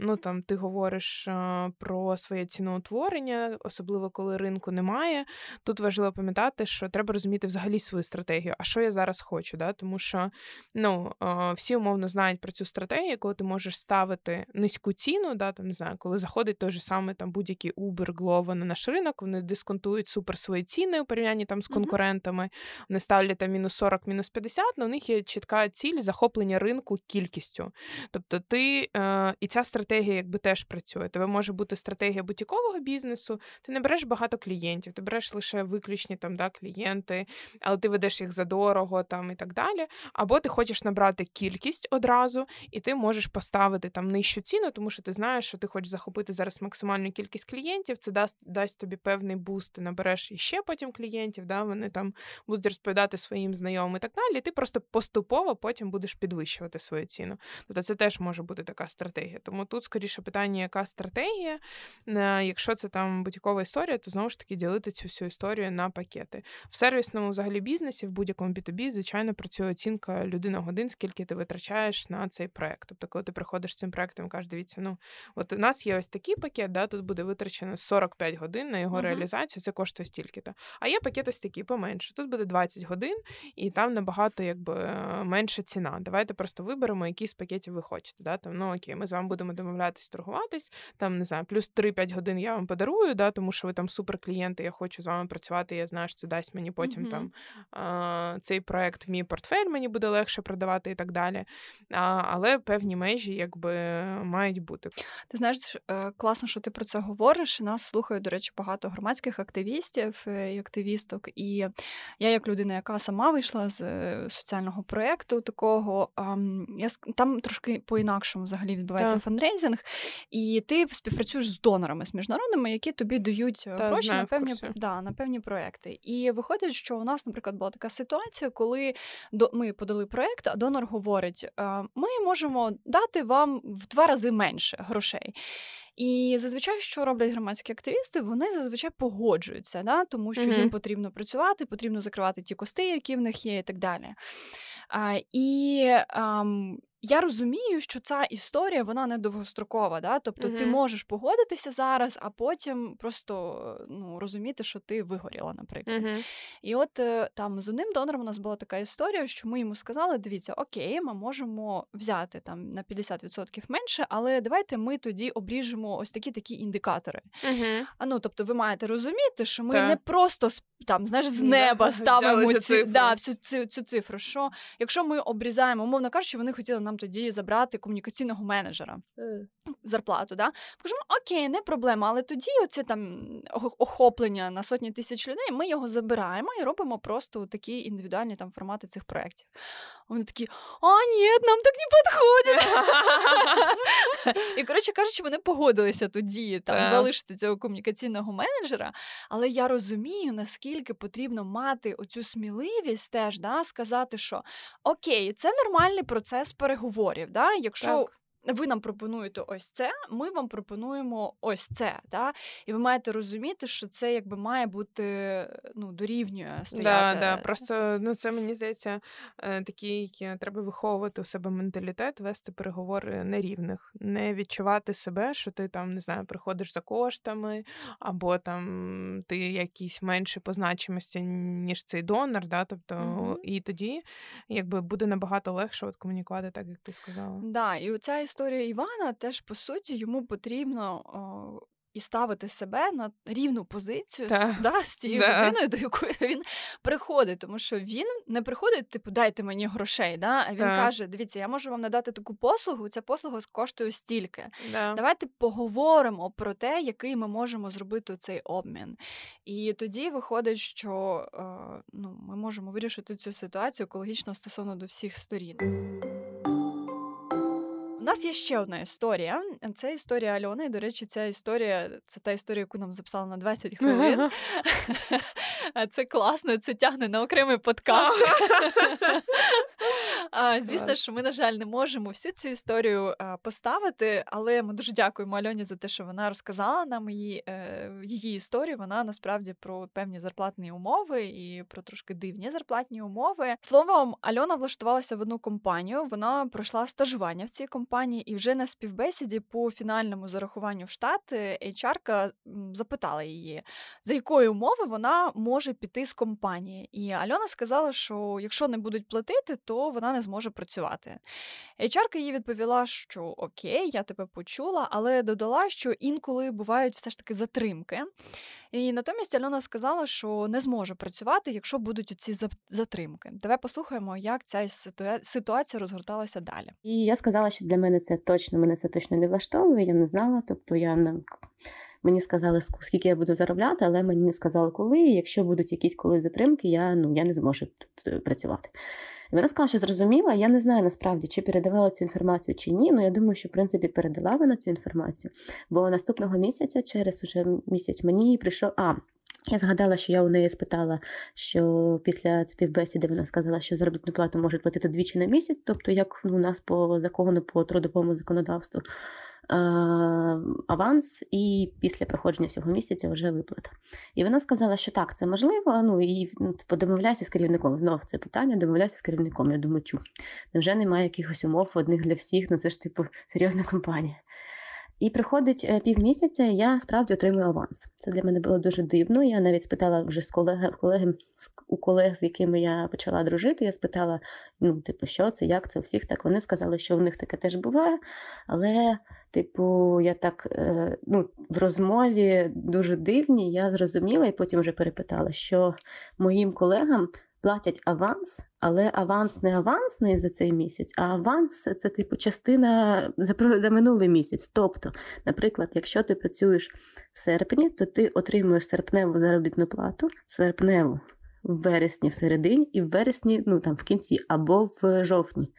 ну, там, ти говориш е, про своє ціноутворення, особливо коли ринку немає, тут важливо пам'ятати, що треба розуміти взагалі свою стратегію. А що я зараз хочу? Да? Тому що ну, е, всі умовно знають про цю стратегію, коли ти можеш ставити низьку ціну, да, там, не знаю, коли заходить той же самий там будь-який Uber, Glovo на наш ринок, вони дисконтують супер свої ціни у порівнянні там з конкурентами. Mm-hmm. Вони ставлять там мінус 40, мінус 50, але у них є чітка ціль захоплення ринку кількістю. Тобто ти е, і ця стратегія якби теж працює. Тебе може бути стратегія бутікового бізнесу, ти не береш багато клієнтів, ти береш лише виключні там да, клієнти, але ти ведеш їх задорого там і так далі. Або ти хочеш набрати кількість одразу, і ти можеш поставити там нижчу ціну, тому що ти знаєш, що ти хочеш захопити зараз максимальну кількість клієнтів. Це дасть дасть тобі певний буст, ти набереш іще потім клієнтів, да, вони там будуть розповідати своїм знайомим і так далі. І ти просто поступово потім будеш підвищувати свою ціну. Тобто це теж може бути така стратегія. Тому тут, скоріше, питання, яка стратегія. Якщо це там будь-якова історія, то знову ж таки ділити цю всю історію на пакети. В сервісному взагалі бізнесі, в будь-якому B2B, звичайно, працює оцінка людина годин, скільки ти витрачаєш на цей проект. Тобто, коли ти приходиш з цим проектом, кажеш, дивіться, ну от у нас є ось такий пакет, да, тут буде витрачено 45 годин на його uh-huh. реалізацію, це коштує стільки-то. А є пакет ось такий поменше. Тут буде 20 годин, і там набагато якби менша ціна. Давайте просто виберемо, які з пакетів ви хочете. Да? Там, ну окей, ми з вами будемо домовлятись, торгуватись. Там не знаю, плюс 3-5 годин я вам подарую, да, тому що ви там суперклієнти, я хочу з вами працювати. Я знаю, що це дасть мені потім uh-huh. там а, цей проект в мій портфель мені буде легше продавати і так далі. А, Але певні межі якби мають бути. Ти знаєш, е, класно, що ти про це говориш. Нас слухають, до речі, багато громадських активістів е, і активісток. І я, як людина, яка сама вийшла з е, соціального проєкту такого, я там трошки по-інакшому взагалі відбувається так. фандрейзинг, і ти співпрацюєш з донорами, з міжнародними, які тобі дають Та, гроші знаю, на певні да, на певні проекти. І виходить, що у нас, наприклад, була така ситуація, коли ми подали проєкт, а донор говорить: ми можемо дати вам в два рази менше грошей. І зазвичай, що роблять громадські активісти, вони зазвичай погоджуються, да? тому що mm-hmm. їм потрібно працювати, потрібно закривати ті кости, які в них є, і так далі. А, І а, я розумію, що ця історія вона не довгострокова. Да? Тобто uh-huh. ти можеш погодитися зараз, а потім просто ну, розуміти, що ти вигоріла, наприклад. Uh-huh. І от е, там з одним донором у нас була така історія, що ми йому сказали: дивіться, окей, ми можемо взяти там на 50% менше, але давайте ми тоді обріжемо ось такі такі індикатори. Uh-huh. А ну, тобто, ви маєте розуміти, що ми так. не просто там, знаєш, з неба ставимо цю, да, всю цю, цю цифру. Що якщо ми обрізаємо, умовно кажучи, вони хотіли нам тоді забрати комунікаційного менеджера mm. зарплату. Да? Кажемо, окей, не проблема, але тоді оце там охоплення на сотні тисяч людей. Ми його забираємо і робимо просто такі індивідуальні там формати цих проєктів. Вони такі, а ні, нам так не підходить. І коротше кажучи, вони погодилися тоді там залишити цього комунікаційного менеджера. Але я розумію, наскільки потрібно мати оцю сміливість теж да, сказати, що окей, це нормальний процес переговорів. Да? Якщо ви нам пропонуєте ось це, ми вам пропонуємо ось це. Да? І ви маєте розуміти, що це якби має бути ну, дорівнює стояти. Да, да. Просто ну, це мені здається е, такий, треба виховувати у себе менталітет, вести переговори нерівних, не відчувати себе, що ти там не знаю, приходиш за коштами, або там ти якийсь менше по значимості, ніж цей донор. Да? Тобто, угу. І тоді якби буде набагато легше от комунікувати, так як ти сказала. Да, і оця історія Івана теж по суті йому потрібно о, і ставити себе на рівну позицію з, да, з тією да. людиною, до якої він приходить. Тому що він не приходить, типу, дайте мені грошей. Да? А він каже: Дивіться, я можу вам надати таку послугу, ця послуга коштує стільки. Да. Давайте поговоримо про те, який ми можемо зробити цей обмін. І тоді виходить, що е, ну, ми можемо вирішити цю ситуацію екологічно стосовно до всіх сторін. У нас є ще одна історія. Це історія Альони. І, до речі, ця історія це та історія, яку нам записали на 20 хвилин. Це класно, це тягне на окремий подкаст. А, Звісно ж, ми, на жаль, не можемо всю цю історію а, поставити, але ми дуже дякуємо Альоні за те, що вона розказала нам її е, її історію. Вона насправді про певні зарплатні умови і про трошки дивні зарплатні умови. Словом, Альона влаштувалася в одну компанію. Вона пройшла стажування в цій компанії, і вже на співбесіді по фінальному зарахуванню в штат HR запитала її, за якої умови вона може піти з компанії. І Альона сказала, що якщо не будуть платити, то вона не зможе працювати. HR їй відповіла, що окей, я тебе почула, але додала, що інколи бувають все ж таки затримки. І натомість Альона сказала, що не зможе працювати, якщо будуть ці затримки. Давай послухаємо, як ця ситуація розгорталася далі. І я сказала, що для мене це точно мене це точно не влаштовує. Я не знала, тобто я не. Мені сказали, скільки я буду заробляти, але мені не сказали, коли. Якщо будуть якісь коли затримки, я ну я не зможу тут е, працювати. Вона сказала, що зрозуміла. Я не знаю насправді, чи передавала цю інформацію чи ні. Ну я думаю, що в принципі передала вона цю інформацію. Бо наступного місяця, через уже місяць, мені прийшов. А я згадала, що я у неї спитала, що після співбесіди вона сказала, що заробітну плату можуть платити двічі на місяць, тобто як ну, у нас по закону, по трудовому законодавству. Аванс і після проходження всього місяця вже виплата. І вона сказала, що так, це можливо. Ну і ну, типу, з керівником. Знов це питання, домовляйся з керівником. Я думаю, чу. Невже немає якихось умов одних для всіх? Ну це ж типу серйозна компанія. І приходить е, півмісяця, я справді отримую аванс. Це для мене було дуже дивно. Я навіть спитала вже з колеги, колеги у колег, з якими я почала дружити. Я спитала: ну, типу, що це, як це у всіх так. Вони сказали, що в них таке теж буває. Але, типу, я так е, ну, в розмові дуже дивні, я зрозуміла і потім вже перепитала, що моїм колегам платять аванс, але аванс не авансний за цей місяць, а аванс це типу частина за за минулий місяць. Тобто, наприклад, якщо ти працюєш в серпні, то ти отримуєш серпневу заробітну плату, серпневу в вересні в середині і в вересні, ну там в кінці або в жовтні.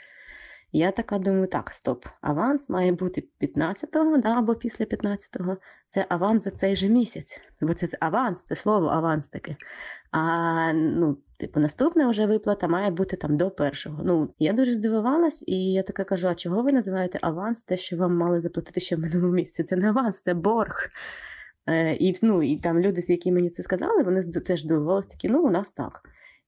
Я така думаю, так, стоп, аванс має бути 15-го да, або після 15-го. Це аванс за цей же місяць. Бо це аванс, це слово аванс таке. А ну, типу, наступна вже виплата має бути там до першого. Ну, я дуже здивувалась, і я така кажу: а чого ви називаєте аванс, те, що вам мали заплатити ще в минулому місяці? Це не аванс, це борг. Е, І ну, і там люди, з які мені це сказали, вони теж здивувалися такі, ну, у нас так.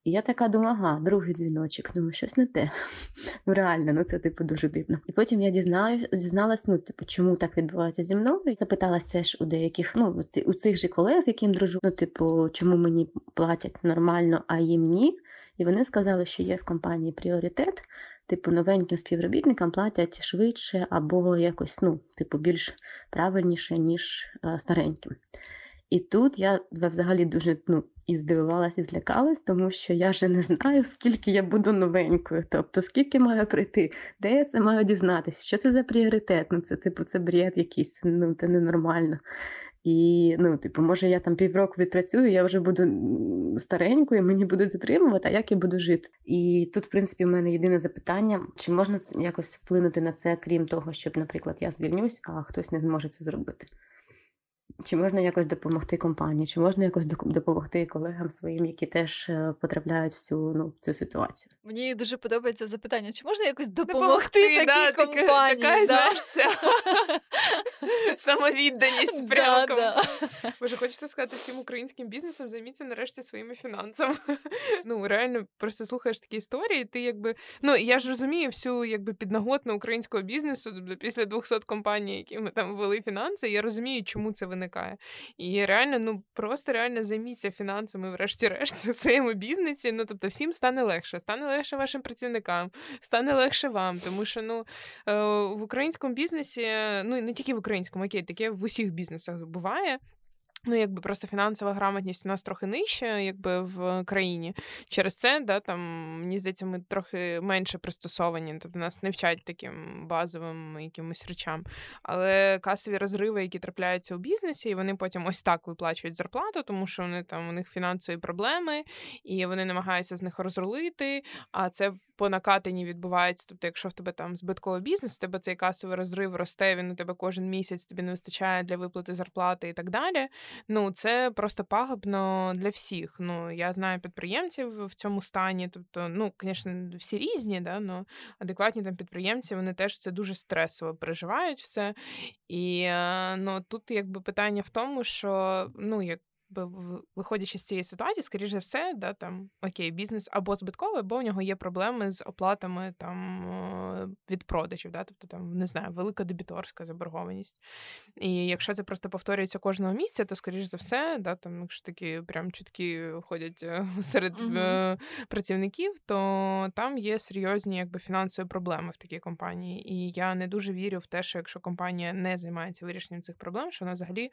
І я така думаю, ага, другий дзвіночок, думаю, щось не те. Ну, реально, ну це типу дуже дивно. І потім я дізнаю, дізналась, ну, типу, чому так відбувається зі мною. Запиталась теж у деяких, ну, у цих же колег, з яким дружу, ну, типу, чому мені платять нормально, а їм ні. І вони сказали, що є в компанії пріоритет, типу, новеньким співробітникам платять швидше або якось, ну, типу, більш правильніше, ніж а, стареньким. І тут я взагалі дуже ну, і здивувалася, і злякалась, тому що я вже не знаю, скільки я буду новенькою. Тобто, скільки маю прийти, де я це маю дізнатися, що це за пріоритет? Ну, це типу це бред якийсь, ну це ненормально. І, ну, типу, може, я там півроку відпрацюю, я вже буду старенькою, мені будуть затримувати, а як я буду жити? І тут, в принципі, в мене єдине запитання: чи можна якось вплинути на це, крім того, щоб, наприклад, я звільнюсь, а хтось не зможе це зробити? Чи можна якось допомогти компанії, чи можна якось допомогти колегам своїм, які теж е, потрапляють в цю ну цю ситуацію? Мені дуже подобається запитання: чи можна якось допомогти, допомогти такій да, компанії? Така, да? знаєш, ця самовідданість прямо. Да, да. Може, хочеться сказати всім українським бізнесам, займіться нарешті своїми фінансами. Ну реально просто слухаєш такі історії. Ти якби ну я ж розумію всю якби підноготну українського бізнесу тобто після 200 компаній, які ми там ввели фінанси. Я розумію, чому це виникає виникає. І реально, ну просто реально займіться фінансами, врешті-решт, у своєму бізнесі. Ну тобто, всім стане легше, стане легше вашим працівникам, стане легше вам. Тому що ну е, в українському бізнесі, ну не тільки в українському, окей, таке в усіх бізнесах буває. Ну, якби просто фінансова грамотність у нас трохи нижча, якби в країні. Через це, да, там, мені здається, ми трохи менше пристосовані, тобто нас не вчать таким базовим якимось речам. Але касові розриви, які трапляються у бізнесі, і вони потім ось так виплачують зарплату, тому що вони там у них фінансові проблеми, і вони намагаються з них розрулити. А це по накатанні відбувається. Тобто, якщо в тебе там збитковий бізнес, у тебе цей касовий розрив росте, він у тебе кожен місяць тобі не вистачає для виплати зарплати і так далі. Ну це просто пагубно для всіх. Ну я знаю підприємців в цьому стані. Тобто, ну звісно, всі різні, да, но адекватні там підприємці вони теж це дуже стресово переживають все. І е, ну тут якби питання в тому, що ну як виходячи з цієї ситуації, скоріш за все, да, там окей, бізнес або збитковий, або у нього є проблеми з оплатами там від продажів, да, тобто там не знаю, велика дебіторська заборгованість. І якщо це просто повторюється кожного місця, то скоріш за все, да, там, якщо такі прям чутки ходять е, серед mm працівників, то там є серйозні якби фінансові проблеми в такій компанії. І я не дуже вірю в те, що якщо компанія не займається вирішенням цих проблем, що вона взагалі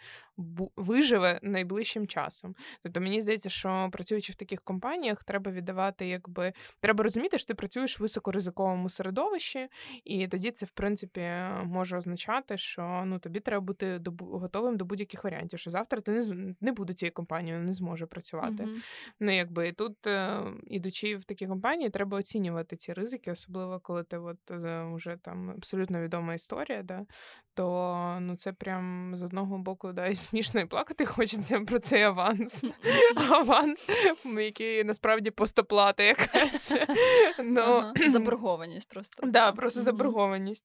виживе найближчим часом. Тобто мені здається, що працюючи в таких компаніях, треба віддавати, якби треба розуміти, що ти працюєш в високоризиковому середовищі, і тоді це в принципі може означати, що ну тобі треба бути готовим до будь-яких варіантів. Що завтра ти не не буде цією компанією, не зможе працювати. Mm-hmm. Ну якби і тут, е, ідучи в такі компанії, треба оцінювати ці ризики, особливо коли ти от вже там абсолютно відома історія, да, то ну це прям з одного боку да, і смішно і плакати хочеться про цей аванс. Аванс, який насправді постоплата якась. Ну, Заборгованість просто. Да, просто заборгованість.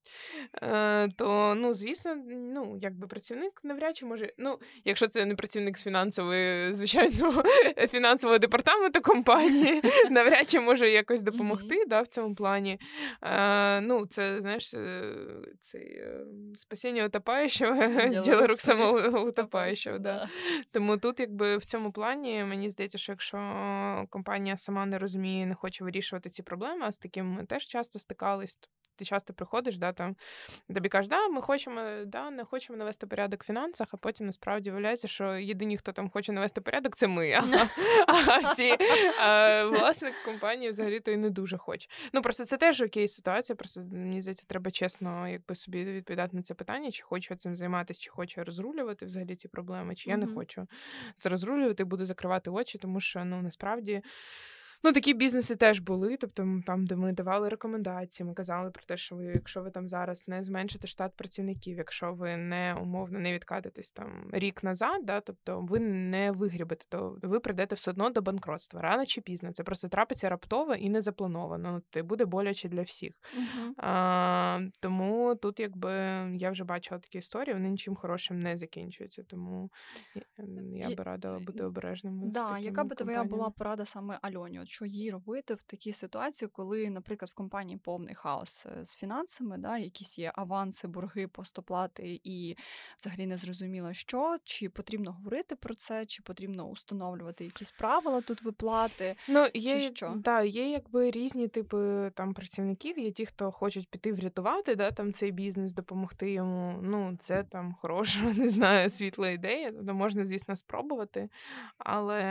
Е, то, ну, звісно, ну, якби працівник навряд чи може. Ну, якщо це не працівник з фінансової, звичайно, фінансового департаменту компанії, навряд чи може якось допомогти да, в цьому плані. Е, ну, це, знаєш, е, цей спасіння утопаючого, діло рук самого утопаючого. Да. Тому тут, якби в цьому плані, мені здається, що якщо компанія сама не розуміє, не хоче вирішувати ці проблеми, а з таким ми теж часто стикались, ти часто приходиш, да, там тобі кажуть, да, ми хочемо, да, не хочемо навести порядок в фінансах, а потім насправді виявляється, що єдині, хто там хоче навести порядок, це ми. А, а всі а, власник компанії взагалі то і не дуже хоче. Ну просто це теж окей ситуація. Просто мені здається, треба чесно, якби собі відповідати на це питання, чи хочу цим займатися, чи хочу розрулювати взагалі ці проблеми, чи я не хочу це розрулювати, буду закривати очі, тому що ну насправді. Ну, такі бізнеси теж були. Тобто, там, де ми давали рекомендації, ми казали про те, що ви, якщо ви там зараз не зменшите штат працівників, якщо ви не умовно не відкатитесь там рік назад, да, тобто ви не вигрібете, то ви прийдете все одно до банкротства рано чи пізно. Це просто трапиться раптово і не заплановано. Ну, це буде боляче для всіх. Uh-huh. А, Тому тут, якби я вже бачила такі історії, вони нічим хорошим не закінчуються. Тому я би радила бути обережними. Да, Яка би твоя була порада саме Альоні? Що їй робити в такій ситуації, коли, наприклад, в компанії повний хаос е, з фінансами, да, якісь є аванси, борги, постоплати, і взагалі не зрозуміло, що чи потрібно говорити про це, чи потрібно установлювати якісь правила тут виплати. Ну є чи що? Да, є якби різні типи там працівників. Є ті, хто хочуть піти врятувати, да, там цей бізнес, допомогти йому. Ну це там хороша, не знаю, світла ідея. Тобто можна, звісно, спробувати. Але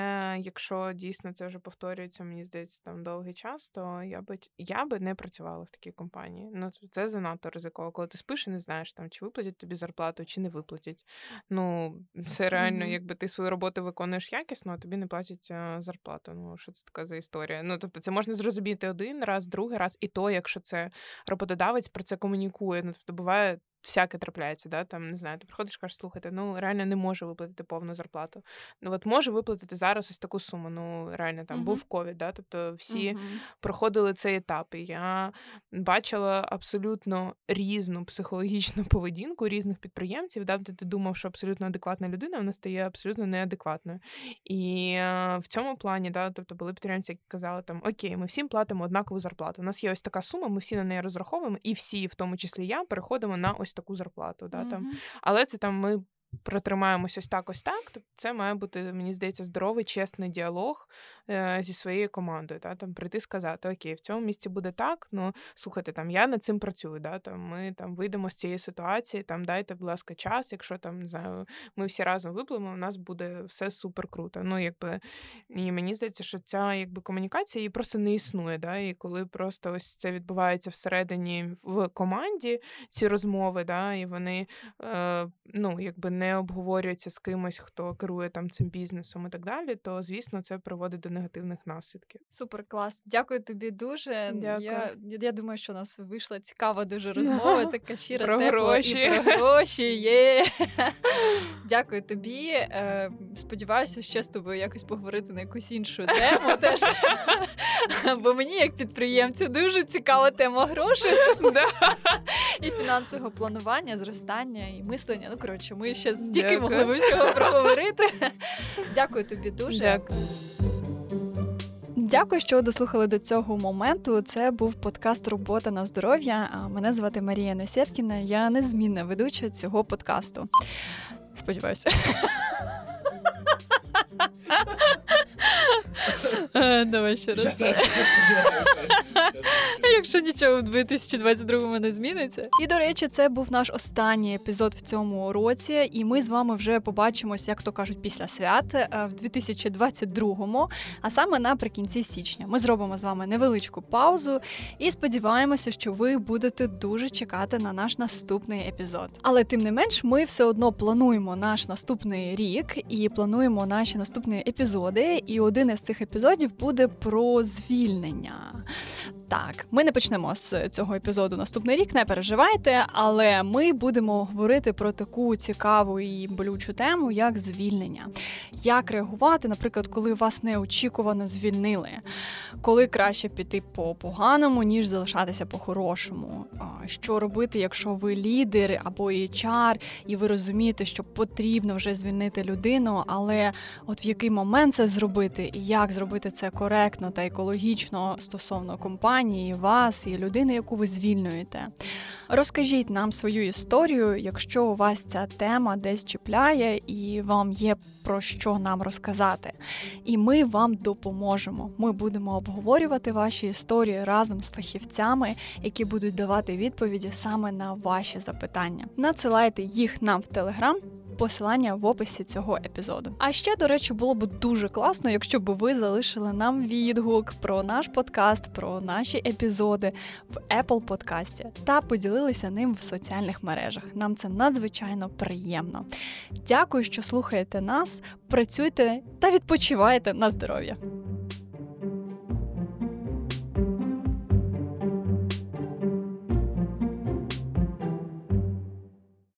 якщо дійсно це вже повторюється мені здається, там довгий час, то я би я би не працювала в такій компанії. Ну це занадто ризиково. Коли ти спиш і не знаєш, там чи виплатять тобі зарплату, чи не виплатять. Ну це реально, mm-hmm. якби ти свою роботу виконуєш якісно, а тобі не платять а, зарплату. Ну що це така за історія? Ну тобто, це можна зрозуміти один раз, другий раз, і то, якщо це роботодавець про це комунікує. Ну тобто буває всяке трапляється, да, там не знаю, ти приходиш, кажеш, слухайте, ну реально не може виплатити повну зарплату. Ну от може виплатити зараз ось таку суму. Ну реально там uh-huh. був ковід, да, тобто всі uh-huh. проходили цей етап. І я бачила абсолютно різну психологічну поведінку різних підприємців. Да, тобто ти думав, що абсолютно адекватна людина вона стає абсолютно неадекватною. І е, в цьому плані, да, тобто були підприємці, які казали там Окей, ми всім платимо однакову зарплату. У нас є ось така сума, ми всі на неї розраховуємо, і всі, в тому числі я, переходимо на ось таку зарплату. Да, там. Але це там ми протримаємось ось так, ось так, то це має бути, мені здається, здоровий, чесний діалог е, зі своєю командою. Та, там Прийти сказати, окей, в цьому місці буде так, ну слухайте, там я над цим працюю. Да, там Ми там вийдемо з цієї ситуації, там дайте, будь ласка, час, якщо там не знаю, ми всі разом виплимо, у нас буде все супер круто. Ну, якби, І мені здається, що ця якби комунікація її просто не існує. Да, І коли просто ось це відбувається всередині в команді, ці розмови, да, і вони е, ну, якби не обговорюється з кимось, хто керує там цим бізнесом і так далі, то звісно це приводить до негативних наслідків. Супер клас. Дякую тобі дуже. Дякую. Я, я думаю, що у нас вийшла цікава дуже розмова, така щира Про тепла гроші. і про гроші. Є. Дякую тобі. Е, Сподіваюся, ще з тобою якось поговорити на якусь іншу тему. Теж. Бо мені, як підприємцю, дуже цікава тема грошей і фінансового планування, зростання і мислення. Ну коротше, ми ще стільки Дякую. могли б всього проговорити. Дякую тобі дуже. Дякую. Дякую, що дослухали до цього моменту. Це був подкаст Робота на здоров'я. А Мене звати Марія Несєткіна. Я незмінна ведуча цього подкасту. Сподіваюся. Давай ще раз. Якщо нічого в 2022 не зміниться. І до речі, це був наш останній епізод в цьому році, і ми з вами вже побачимось, як то кажуть, після свят е, в 2022-му, а саме наприкінці січня. Ми зробимо з вами невеличку паузу і сподіваємося, що ви будете дуже чекати на наш наступний епізод. Але тим не менш, ми все одно плануємо наш наступний рік і плануємо наші наступні епізоди. І один із цих епізодів буде про звільнення. Так, ми не почнемо з цього епізоду наступний рік, не переживайте, але ми будемо говорити про таку цікаву і болючу тему, як звільнення. Як реагувати, наприклад, коли вас неочікувано звільнили, коли краще піти по поганому, ніж залишатися по хорошому. Що робити, якщо ви лідер або HR, і ви розумієте, що потрібно вже звільнити людину, але от в який момент це зробити, і як зробити це коректно та екологічно стосовно компанії, вас і людини, яку ви звільнюєте. Розкажіть нам свою історію, якщо у вас ця тема десь чіпляє і вам є про що нам розказати. І ми вам допоможемо. Ми будемо обговорювати ваші історії разом з фахівцями, які будуть давати відповіді саме на ваші запитання. Надсилайте їх нам в Телеграм. Посилання в описі цього епізоду. А ще, до речі, було б дуже класно, якщо б ви залишили нам відгук про наш подкаст, про наші епізоди в Apple подкасті та поділилися ним в соціальних мережах. Нам це надзвичайно приємно. Дякую, що слухаєте нас, працюйте та відпочивайте на здоров'я.